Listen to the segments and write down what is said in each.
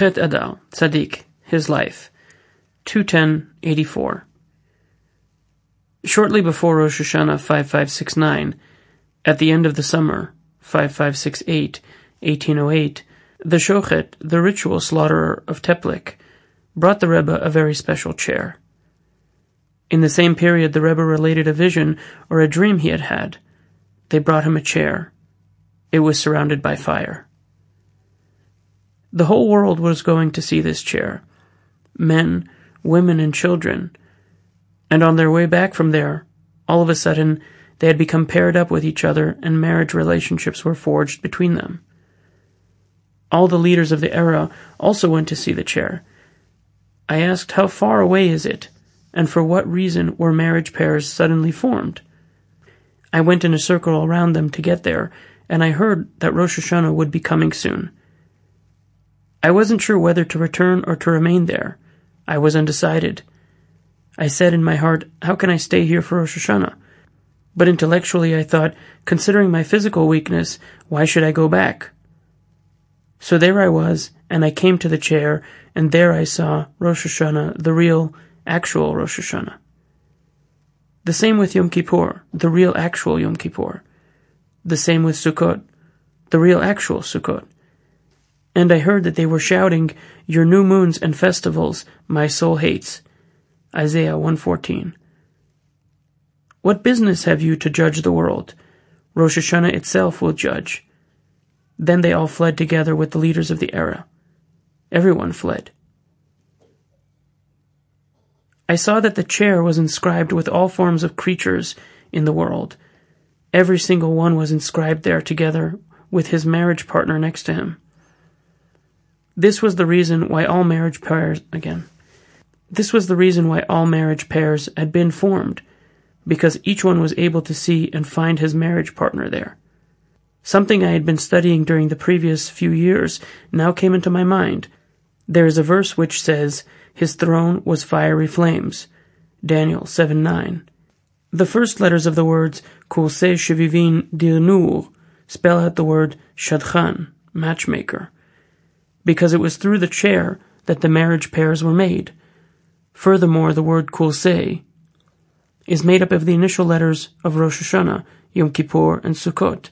Chet Adar, Tzaddik, his life, 210-84. Shortly before Rosh Hashanah 5569, at the end of the summer, 5568, 1808, the Shochet, the ritual slaughterer of Teplik, brought the Rebbe a very special chair. In the same period, the Rebbe related a vision or a dream he had had. They brought him a chair. It was surrounded by fire. The whole world was going to see this chair men, women, and children. And on their way back from there, all of a sudden, they had become paired up with each other and marriage relationships were forged between them. All the leaders of the era also went to see the chair. I asked, How far away is it? And for what reason were marriage pairs suddenly formed? I went in a circle around them to get there, and I heard that Rosh Hashanah would be coming soon. I wasn't sure whether to return or to remain there. I was undecided. I said in my heart, How can I stay here for Rosh Hashanah? But intellectually I thought, considering my physical weakness, why should I go back? So there I was, and I came to the chair, and there I saw Rosh Hashanah, the real, actual Rosh Hashanah. The same with Yom Kippur, the real, actual Yom Kippur. The same with Sukkot, the real, actual Sukkot. And I heard that they were shouting, Your new moons and festivals my soul hates. Isaiah 114. What business have you to judge the world? Rosh Hashanah itself will judge. Then they all fled together with the leaders of the era. Everyone fled. I saw that the chair was inscribed with all forms of creatures in the world. Every single one was inscribed there together with his marriage partner next to him. This was the reason why all marriage pairs, again, this was the reason why all marriage pairs had been formed, because each one was able to see and find his marriage partner there. Something I had been studying during the previous few years now came into my mind. There is a verse which says, His throne was fiery flames. Daniel 7 9. The first letters of the words Kulse Shevivin Dir spell out the word Shadchan, matchmaker because it was through the chair that the marriage pairs were made. Furthermore, the word kulsei is made up of the initial letters of Rosh Hashanah, Yom Kippur, and Sukkot,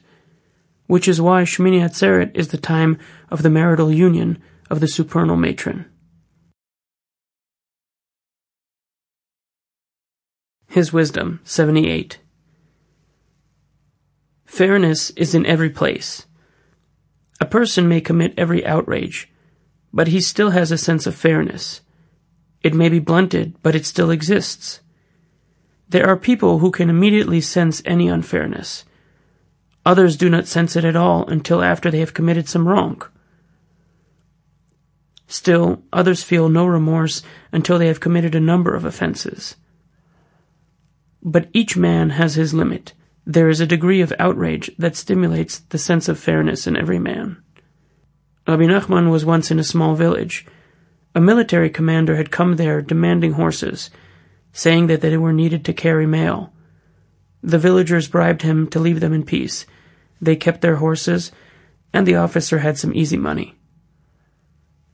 which is why Shmini Atzeret is the time of the marital union of the supernal matron. His Wisdom, 78. Fairness is in every place. A person may commit every outrage, but he still has a sense of fairness. It may be blunted, but it still exists. There are people who can immediately sense any unfairness. Others do not sense it at all until after they have committed some wrong. Still, others feel no remorse until they have committed a number of offenses. But each man has his limit, there is a degree of outrage that stimulates the sense of fairness in every man. Rabbi Nachman was once in a small village. A military commander had come there demanding horses, saying that they were needed to carry mail. The villagers bribed him to leave them in peace. They kept their horses, and the officer had some easy money.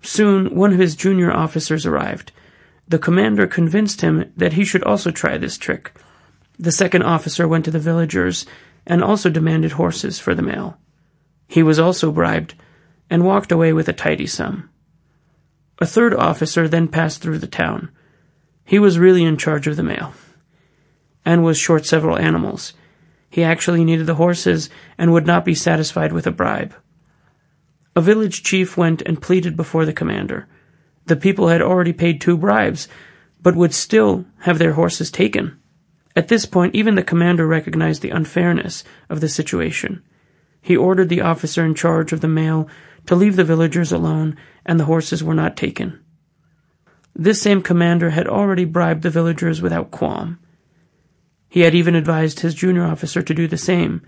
Soon, one of his junior officers arrived. The commander convinced him that he should also try this trick. The second officer went to the villagers and also demanded horses for the mail. He was also bribed and walked away with a tidy sum. A third officer then passed through the town. He was really in charge of the mail and was short several animals. He actually needed the horses and would not be satisfied with a bribe. A village chief went and pleaded before the commander. The people had already paid two bribes, but would still have their horses taken. At this point, even the commander recognized the unfairness of the situation. He ordered the officer in charge of the mail to leave the villagers alone, and the horses were not taken. This same commander had already bribed the villagers without qualm. He had even advised his junior officer to do the same.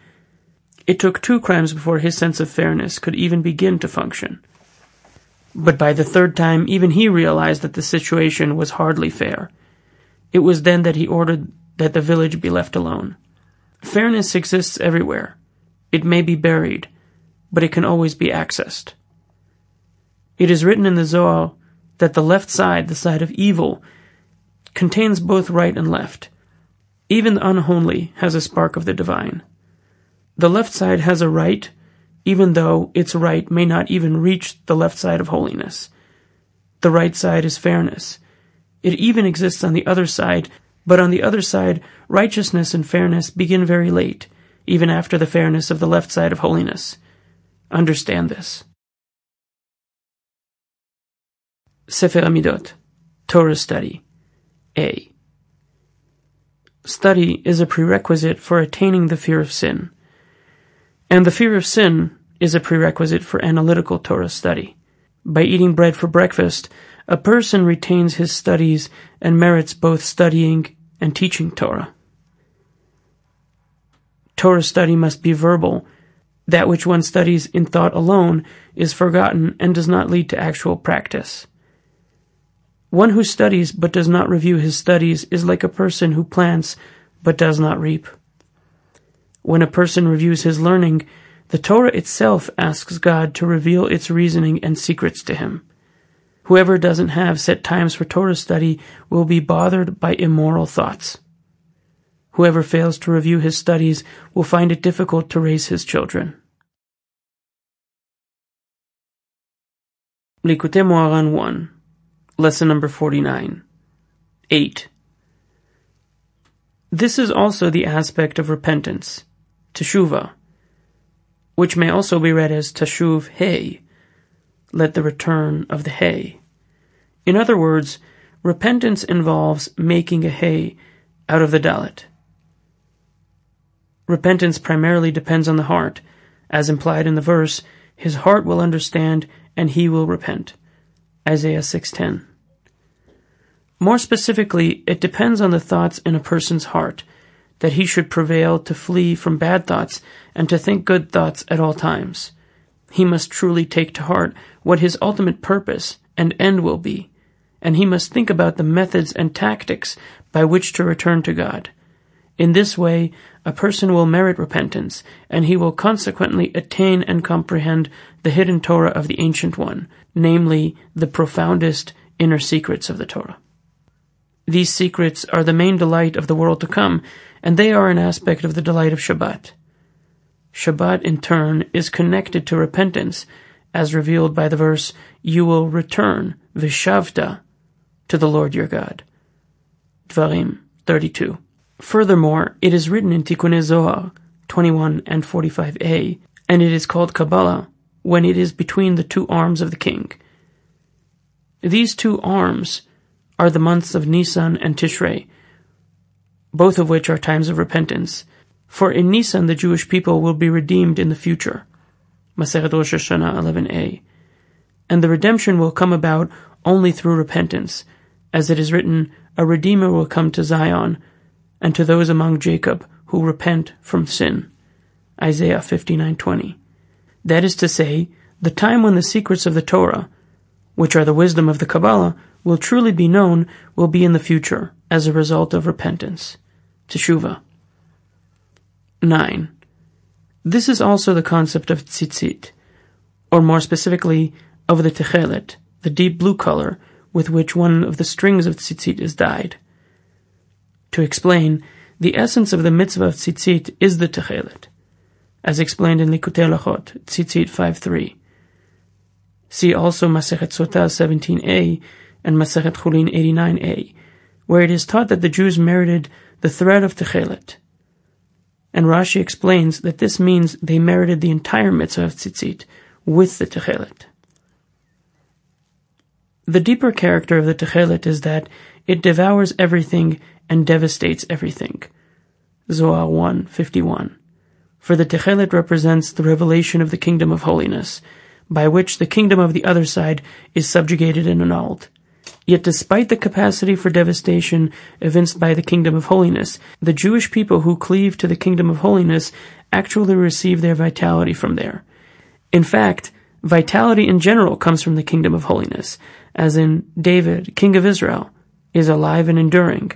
It took two crimes before his sense of fairness could even begin to function. But by the third time, even he realized that the situation was hardly fair. It was then that he ordered that the village be left alone. Fairness exists everywhere. It may be buried, but it can always be accessed. It is written in the Zohar that the left side, the side of evil, contains both right and left. Even the unholy has a spark of the divine. The left side has a right, even though its right may not even reach the left side of holiness. The right side is fairness. It even exists on the other side, but on the other side, righteousness and fairness begin very late, even after the fairness of the left side of holiness. Understand this. Sefer HaMiddot, Torah study. A. Study is a prerequisite for attaining the fear of sin. And the fear of sin is a prerequisite for analytical Torah study. By eating bread for breakfast, a person retains his studies and merits both studying and teaching Torah. Torah study must be verbal. That which one studies in thought alone is forgotten and does not lead to actual practice. One who studies but does not review his studies is like a person who plants but does not reap. When a person reviews his learning, the Torah itself asks God to reveal its reasoning and secrets to him. Whoever doesn't have set times for Torah study will be bothered by immoral thoughts. Whoever fails to review his studies will find it difficult to raise his children. Likutei Moharan 1 Lesson number 49. 8. This is also the aspect of repentance, teshuva, which may also be read as tashuv hey, let the return of the hay. In other words, repentance involves making a hay out of the dalet. Repentance primarily depends on the heart. As implied in the verse, his heart will understand and he will repent. Isaiah 6:10. More specifically, it depends on the thoughts in a person's heart that he should prevail to flee from bad thoughts and to think good thoughts at all times. He must truly take to heart what his ultimate purpose and end will be, and he must think about the methods and tactics by which to return to God. In this way, a person will merit repentance, and he will consequently attain and comprehend the hidden Torah of the Ancient One, namely, the profoundest inner secrets of the Torah. These secrets are the main delight of the world to come, and they are an aspect of the delight of Shabbat. Shabbat, in turn, is connected to repentance, as revealed by the verse, You will return, vishavta, to the Lord your God. Dvarim 32. Furthermore, it is written in Tikkunei Zohar 21 and 45a, and it is called Kabbalah when it is between the two arms of the king. These two arms are the months of Nisan and Tishrei, both of which are times of repentance. For in Nisan the Jewish people will be redeemed in the future. Masechet Rosh Hashanah 11a. And the redemption will come about only through repentance, as it is written, A Redeemer will come to Zion, and to those among Jacob who repent from sin. Isaiah 59:20. That is to say, the time when the secrets of the Torah, which are the wisdom of the Kabbalah, will truly be known will be in the future as a result of repentance. Teshuvah. 9. This is also the concept of tzitzit, or more specifically, of the techelet, the deep blue color with which one of the strings of tzitzit is dyed. To explain, the essence of the mitzvah of tzitzit is the techelet, as explained in Likutei Halachot, tzitzit 5.3. See also Masechet Sotah 17a and Masechet Chulin 89a, where it is taught that the Jews merited the thread of Techelet. And Rashi explains that this means they merited the entire mitzvah of tzitzit with the Techelet. The deeper character of the Techelet is that it devours everything and devastates everything. Zohar 1:51. For the Techelet represents the revelation of the kingdom of holiness, by which the kingdom of the other side is subjugated and annulled. Yet despite the capacity for devastation evinced by the kingdom of holiness, the Jewish people who cleave to the kingdom of holiness actually receive their vitality from there. In fact, vitality in general comes from the kingdom of holiness, as in David, king of Israel, is alive and enduring.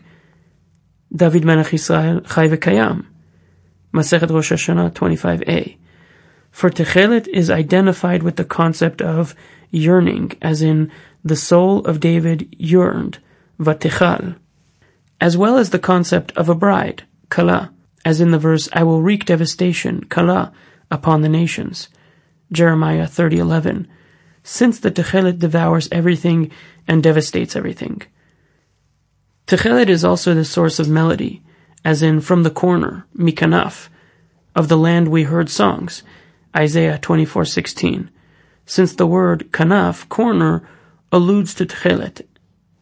David Melech Israel Chai V'Kayam, Masechet Rosh Hashanah 25a. For Techelet is identified with the concept of yearning, as in the soul of David yearned, Vatechal, as well as the concept of a bride, Kala, as in the verse, I will wreak devastation, Kala, upon the nations, Jeremiah 30:11, since the Techelet devours everything and devastates everything. Techelet is also the source of melody, as in from the corner, Mikanaf, of the land we heard songs, Isaiah 24:16, since the word kanaf, corner, alludes to Techelet,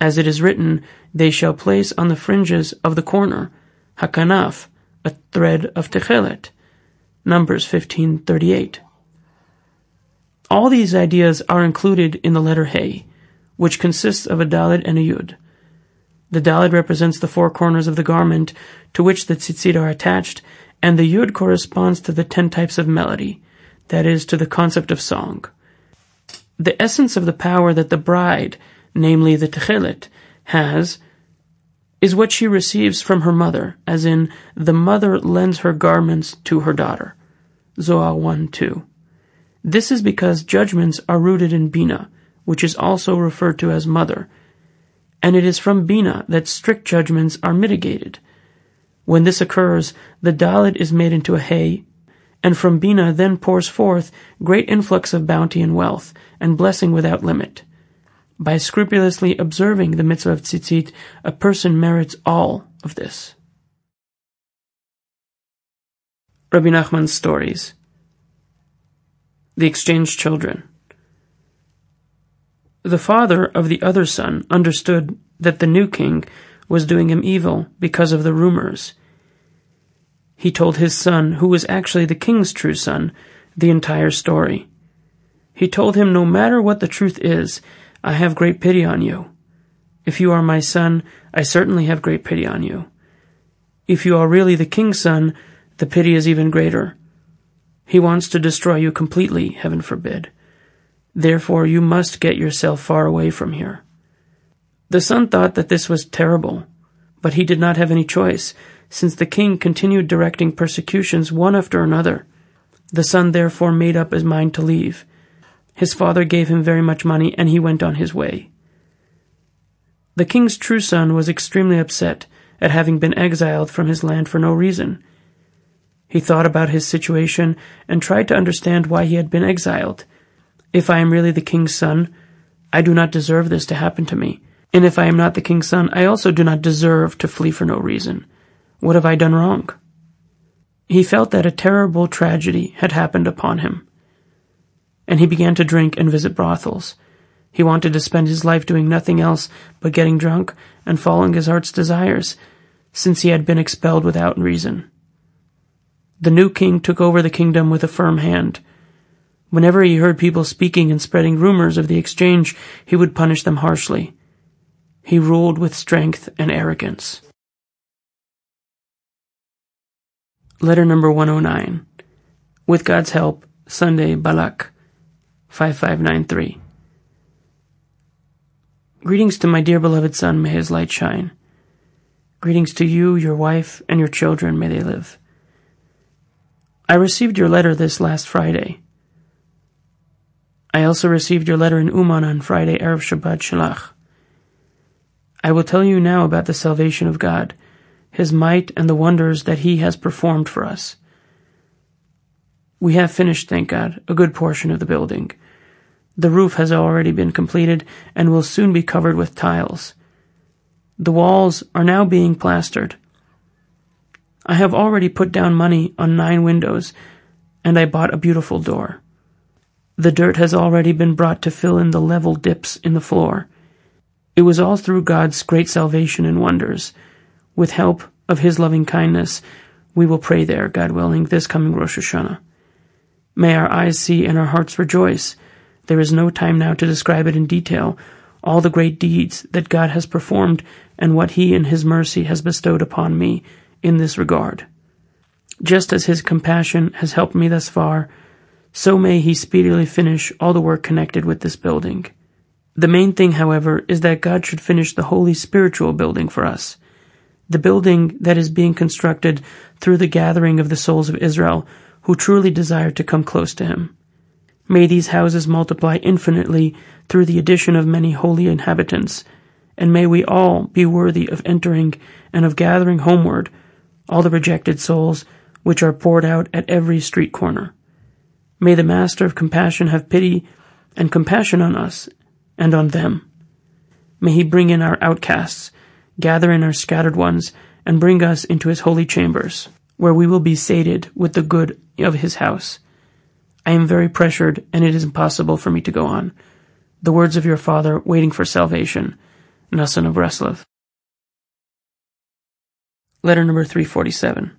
as it is written, they shall place on the fringes of the corner, hakanaf, a thread of Techelet, Numbers 15:38. All these ideas are included in the letter He, which consists of a Dalid and a Yud. The Dalid represents the four corners of the garment to which the tzitzit are attached, and the Yud corresponds to the ten types of melody, that is, to the concept of song. The essence of the power that the bride, namely the Techelet, has is what she receives from her mother, as in, the mother lends her garments to her daughter. Zohar 1 2. This is because judgments are rooted in Bina, which is also referred to as mother, and it is from Bina that strict judgments are mitigated. When this occurs, the Dalit is made into a hay, and from Bina then pours forth great influx of bounty and wealth, and blessing without limit. By scrupulously observing the mitzvah of tzitzit, a person merits all of this. Rabbi Nachman's stories. The exchanged children. The father of the other son understood that the new king was doing him evil because of the rumors. He told his son, who was actually the king's true son, the entire story. He told him, No matter what the truth is, I have great pity on you. If you are my son, I certainly have great pity on you. If you are really the king's son, the pity is even greater. He wants to destroy you completely, heaven forbid. Therefore, you must get yourself far away from here. The son thought that this was terrible, but he did not have any choice, since the king continued directing persecutions one after another. The son therefore made up his mind to leave. His father gave him very much money, and he went on his way. The king's true son was extremely upset at having been exiled from his land for no reason. He thought about his situation and tried to understand why he had been exiled. If I am really the king's son, I do not deserve this to happen to me. And if I am not the king's son, I also do not deserve to flee for no reason. What have I done wrong? He felt that a terrible tragedy had happened upon him and he began to drink and visit brothels. He wanted to spend his life doing nothing else but getting drunk and following his heart's desires, since he had been expelled without reason. The new king took over the kingdom with a firm hand. Whenever he heard people speaking and spreading rumors of the exchange, he would punish them harshly. He ruled with strength and arrogance. Letter number 109. With God's help, Sunday, Balak. 5593. Greetings to my dear beloved son, may his light shine. Greetings to you, your wife, and your children, may they live. I received your letter this last Friday. I also received your letter in Uman on Friday, Erev Shabbat Shalach. I will tell you now about the salvation of God, His might, and the wonders that He has performed for us. We have finished, thank God, a good portion of the building. The roof has already been completed and will soon be covered with tiles. The walls are now being plastered. I have already put down money on nine windows, and I bought a beautiful door. The dirt has already been brought to fill in the level dips in the floor. It was all through God's great salvation and wonders. With help of His loving kindness, we will pray there, God willing, this coming Rosh Hashanah. May our eyes see and our hearts rejoice. There is no time now to describe it in detail, all the great deeds that God has performed and what He in His mercy has bestowed upon me in this regard. Just as His compassion has helped me thus far, so may He speedily finish all the work connected with this building. The main thing, however, is that God should finish the holy spiritual building for us. The building that is being constructed through the gathering of the souls of Israel who truly desire to come close to him. May these houses multiply infinitely through the addition of many holy inhabitants, and may we all be worthy of entering and of gathering homeward all the rejected souls which are poured out at every street corner. May the Master of compassion have pity and compassion on us and on them. May he bring in our outcasts, gather in our scattered ones, and bring us into his holy chambers, where we will be sated with the good of his house. I am very pressured, and it is impossible for me to go on. The words of your father waiting for salvation. Nasan of Breslov. Letter number 347.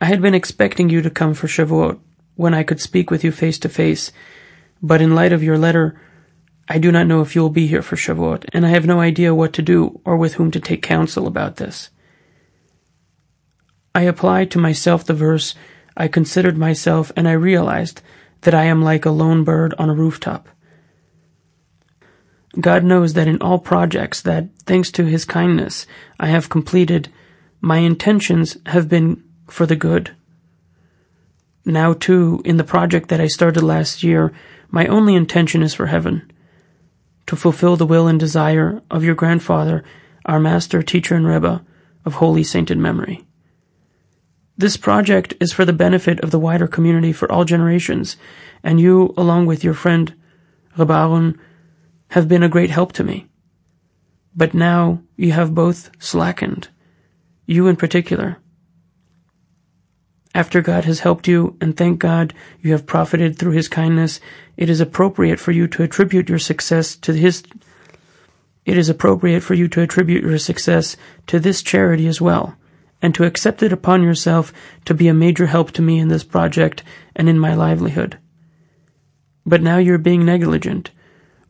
I had been expecting you to come for Shavuot, when I could speak with you face to face, but in light of your letter, I do not know if you will be here for Shavuot, and I have no idea what to do or with whom to take counsel about this. I applied to myself the verse, I considered myself, and I realized that I am like a lone bird on a rooftop. God knows that in all projects that, thanks to His kindness, I have completed, my intentions have been for the good. Now, too, in the project that I started last year, my only intention is for heaven to fulfill the will and desire of your grandfather, our master, teacher, and Rebbe of holy sainted memory. This project is for the benefit of the wider community for all generations, and you, along with your friend Reb Aaron, have been a great help to me. But now you have both slackened, you in particular. After God has helped you, and thank God you have profited through His kindness, it is appropriate for you to attribute your success to His. It is appropriate for you to attribute your success to this charity as well, and to accept it upon yourself to be a major help to me in this project and in my livelihood. But now you're being negligent,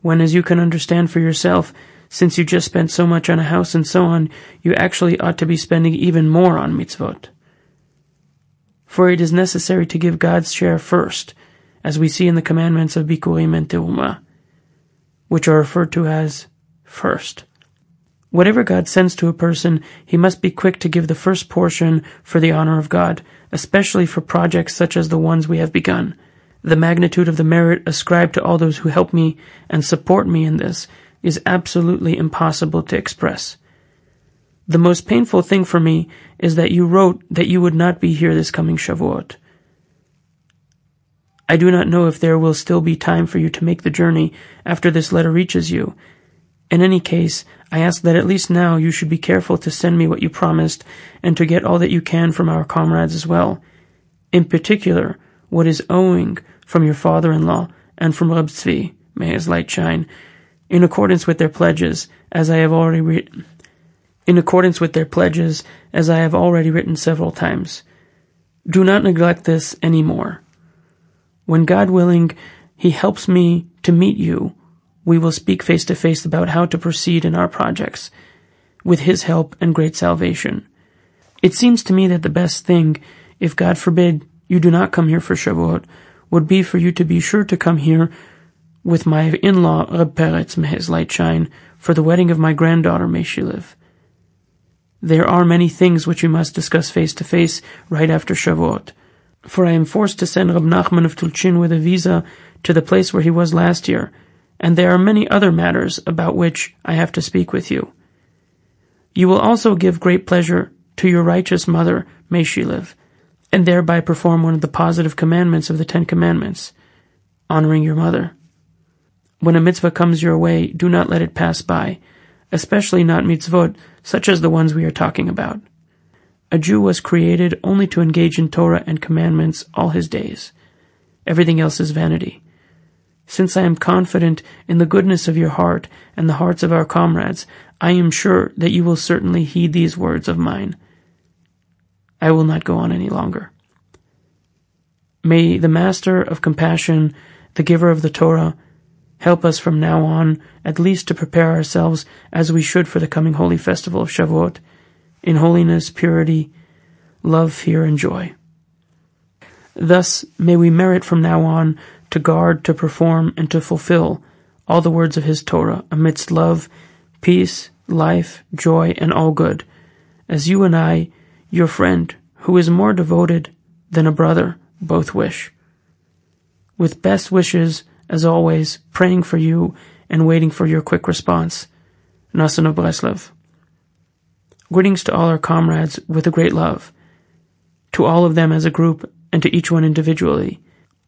when, as you can understand for yourself, since you just spent so much on a house and so on, you actually ought to be spending even more on mitzvot for it is necessary to give God's share first, as we see in the commandments of Bikurim and Teruma, which are referred to as first. Whatever God sends to a person, he must be quick to give the first portion for the honor of God, especially for projects such as the ones we have begun. The magnitude of the merit ascribed to all those who help me and support me in this is absolutely impossible to express. The most painful thing for me is that you wrote that you would not be here this coming Shavuot. I do not know if there will still be time for you to make the journey after this letter reaches you. In any case, I ask that at least now you should be careful to send me what you promised and to get all that you can from our comrades as well. In particular, what is owing from your father-in-law and from Reb Tzvi, may his light shine, in accordance with their pledges, as I have already written in accordance with their pledges, as I have already written several times. Do not neglect this any more. When God willing, He helps me to meet you, we will speak face to face about how to proceed in our projects, with His help and great salvation. It seems to me that the best thing, if God forbid you do not come here for Shavuot, would be for you to be sure to come here with my in-law Reb Peretz, may his light shine, for the wedding of my granddaughter, may she live. There are many things which we must discuss face to face right after Shavuot. For I am forced to send Reb Nachman of Tulchin with a visa to the place where he was last year, and there are many other matters about which I have to speak with you. You will also give great pleasure to your righteous mother, may she live, and thereby perform one of the positive commandments of the Ten Commandments, honoring your mother. When a mitzvah comes your way, do not let it pass by, especially not mitzvot such as the ones we are talking about. A Jew was created only to engage in Torah and commandments all his days. Everything else is vanity. Since I am confident in the goodness of your heart and the hearts of our comrades, I am sure that you will certainly heed these words of mine. I will not go on any longer. May the Master of Compassion, the giver of the Torah, Help us from now on at least to prepare ourselves as we should for the coming holy festival of Shavuot, in holiness, purity, love, fear, and joy. Thus may we merit from now on to guard, to perform, and to fulfill all the words of His Torah amidst love, peace, life, joy, and all good, as you and I, your friend, who is more devoted than a brother, both wish. With best wishes, as always, praying for you and waiting for your quick response. Nasan of Breslov. Greetings to all our comrades with a great love. To all of them as a group and to each one individually.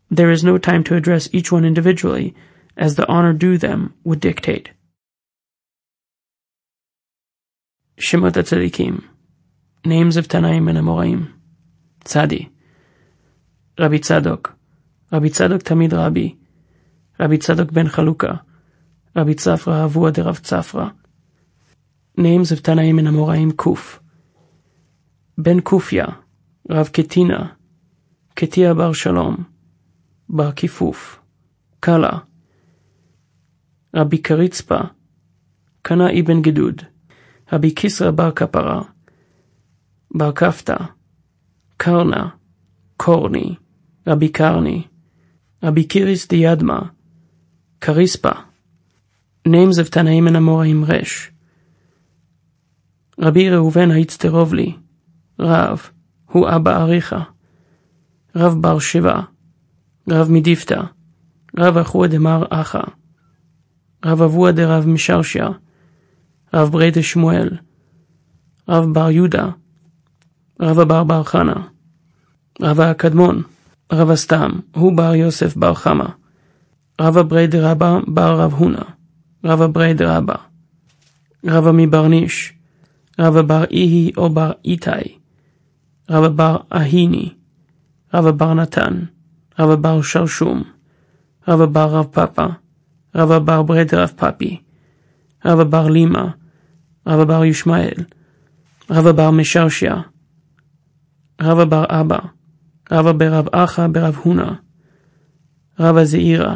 There is no time to address each one individually, as the honor due them would dictate. Shemot HaTzadikim Names of Tanaim and Amoraim Tzadi Rabbi Tzadok Rabbi Tzadok Tamid Rabbi Tzadok ben Chaluka Rabbi Tzafra Avua de Rav Tzafra Names of Tanaim and Amoraim Kuf Ben Kufya Rav Ketina Ketia Bar Shalom Bar Kifuf Kala Rabbi Karitzpa Kana ibn Gedud Rabbi Kisra bar Kapara, bar Kafta, Karna, Korni, Rabbi Karni, Rabbi Kiris Diadma, כריספה. Names of Tanaim and Amoraim Resh. רבי ראובן האיצטרובלי, רב, הוא אבא אריכא, רב בר שבע, רב מדיפתא, רב אחוה דמר אחא, רב אבוה דרב משרשיא, רב ברייטה שמואל, רב בר יהודה, רב הבר בר חנה, רב הקדמון, רב הסתם, הוא בר יוסף בר חמא. רב בריידה רבא בר רב הונא, רב בריידה רבא, רב מברניש, רב בר איהי או בר איתי, רב בר אהיני, רב בר נתן, רב בר שרשום, רב בר רב פאפה, רב בר בריידה רב פאפי, רבא בר לימה, רבא בר ישמעאל, רבא בר משרשיה, רבא בר אבא, רבא ברב אחא ברב הונא, רבא זעירא,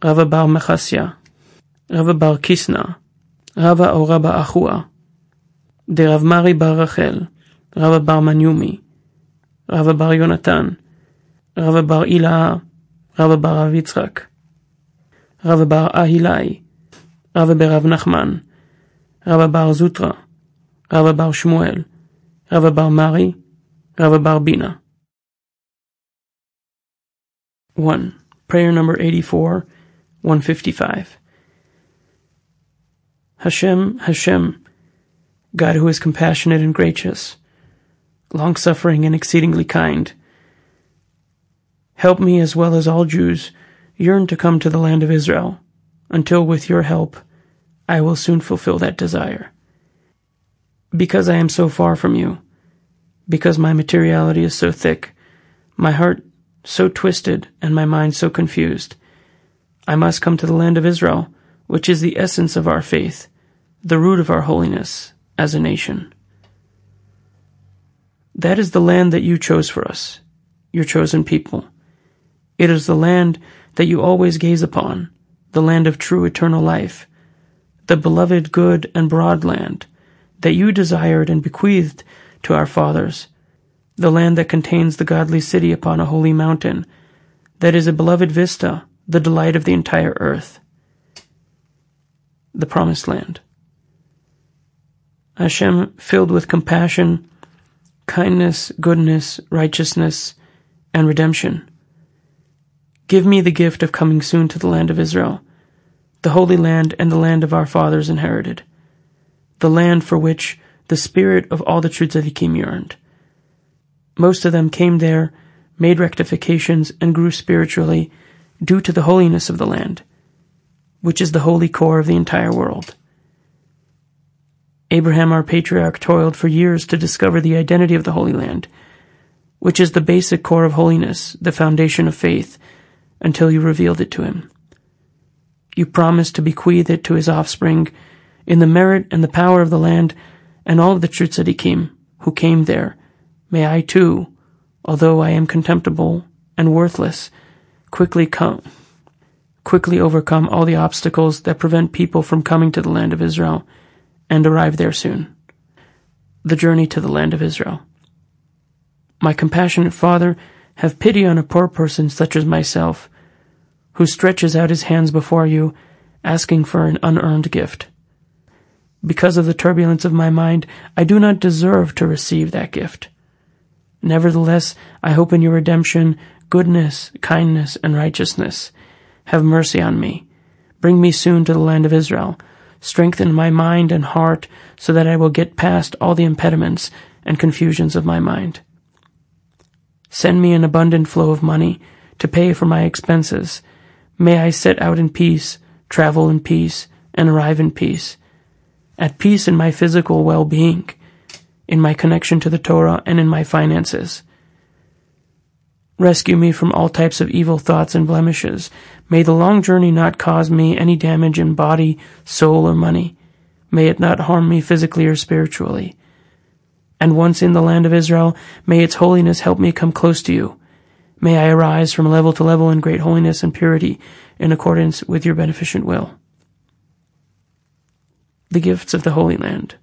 Rava Bar Machasya, Rava Bar Kisna, Rava Oraba Achua, De Rav Mari Bar Rachel, Rava Bar Manyumi, Rava Bar Yonatan, Rava Bar Ilah, Rava Bar Rav Rava Bar Ahilai, Rava Berav Nachman, Rava Bar Zutra, Rava Bar Shmuel, Rava Bar Mari, Rava Bar Bina. 1. Prayer number 84 155. Hashem, Hashem, God who is compassionate and gracious, long suffering and exceedingly kind, help me as well as all Jews yearn to come to the land of Israel until with your help I will soon fulfill that desire. Because I am so far from you, because my materiality is so thick, my heart so twisted, and my mind so confused, I must come to the land of Israel, which is the essence of our faith, the root of our holiness as a nation. That is the land that you chose for us, your chosen people. It is the land that you always gaze upon, the land of true eternal life, the beloved good and broad land that you desired and bequeathed to our fathers, the land that contains the godly city upon a holy mountain, that is a beloved vista, the delight of the entire earth. The Promised Land. Hashem, filled with compassion, kindness, goodness, righteousness, and redemption. Give me the gift of coming soon to the land of Israel, the holy land and the land of our fathers inherited, the land for which the spirit of all the true tzaddikim yearned. Most of them came there, made rectifications, and grew spiritually due to the holiness of the land, which is the holy core of the entire world. Abraham, our patriarch, toiled for years to discover the identity of the Holy Land, which is the basic core of holiness, the foundation of faith, until you revealed it to him. You promised to bequeath it to his offspring in the merit and the power of the land and all of the tzaddikim who came there. May I too, although I am contemptible and worthless, quickly come, quickly overcome all the obstacles that prevent people from coming to the land of Israel and arrive there soon. The journey to the land of Israel. My compassionate Father, have pity on a poor person such as myself, who stretches out his hands before you, asking for an unearned gift. Because of the turbulence of my mind, I do not deserve to receive that gift. Nevertheless, I hope in your redemption, goodness, kindness, and righteousness. Have mercy on me. Bring me soon to the land of Israel. Strengthen my mind and heart so that I will get past all the impediments and confusions of my mind. Send me an abundant flow of money to pay for my expenses. May I set out in peace, travel in peace, and arrive in peace. At peace in my physical well-being, in my connection to the Torah, and in my finances. Rescue me from all types of evil thoughts and blemishes. May the long journey not cause me any damage in body, soul, or money. May it not harm me physically or spiritually. And once in the land of Israel, may its holiness help me come close to you. May I arise from level to level in great holiness and purity in accordance with your beneficent will. The gifts of the Holy Land.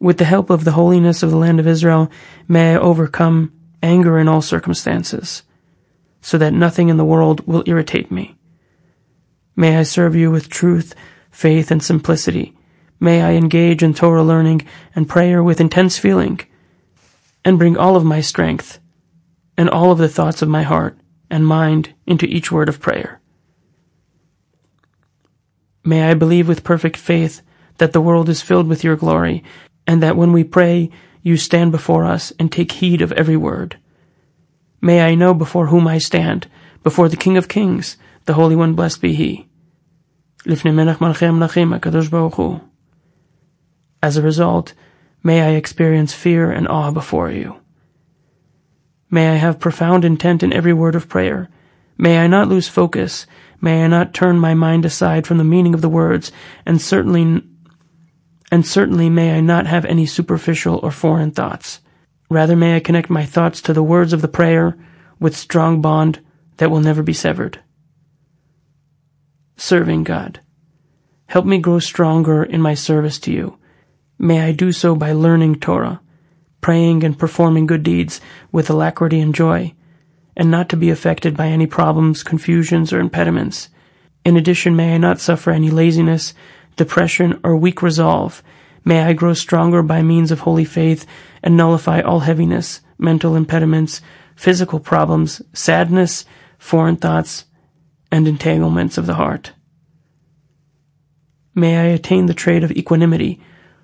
With the help of the holiness of the land of Israel, may I overcome anger in all circumstances, so that nothing in the world will irritate me. May I serve you with truth, faith, and simplicity. May I engage in Torah learning and prayer with intense feeling, and bring all of my strength and all of the thoughts of my heart and mind into each word of prayer. May I believe with perfect faith that the world is filled with your glory, and that when we pray, you stand before us and take heed of every word. May I know before whom I stand, before the King of Kings, the Holy One, blessed be He. As a result, may I experience fear and awe before you. May I have profound intent in every word of prayer. May I not lose focus. May I not turn my mind aside from the meaning of the words, and certainly and certainly may I not have any superficial or foreign thoughts. Rather may I connect my thoughts to the words of the prayer with strong bond that will never be severed. Serving God. Help me grow stronger in my service to you. May I do so by learning Torah, praying and performing good deeds with alacrity and joy, and not to be affected by any problems, confusions, or impediments. In addition, may I not suffer any laziness, depression, or weak resolve, may I grow stronger by means of holy faith and nullify all heaviness, mental impediments, physical problems, sadness, foreign thoughts, and entanglements of the heart. May I attain the trait of equanimity,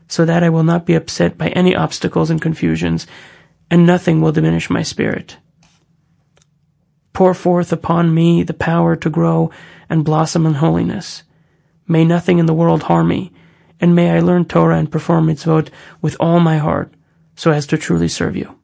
so that I will not be upset by any obstacles and confusions, and nothing will diminish my spirit. Pour forth upon me the power to grow and blossom in holiness. May nothing in the world harm me, and may I learn Torah and perform mitzvot with all my heart, so as to truly serve you.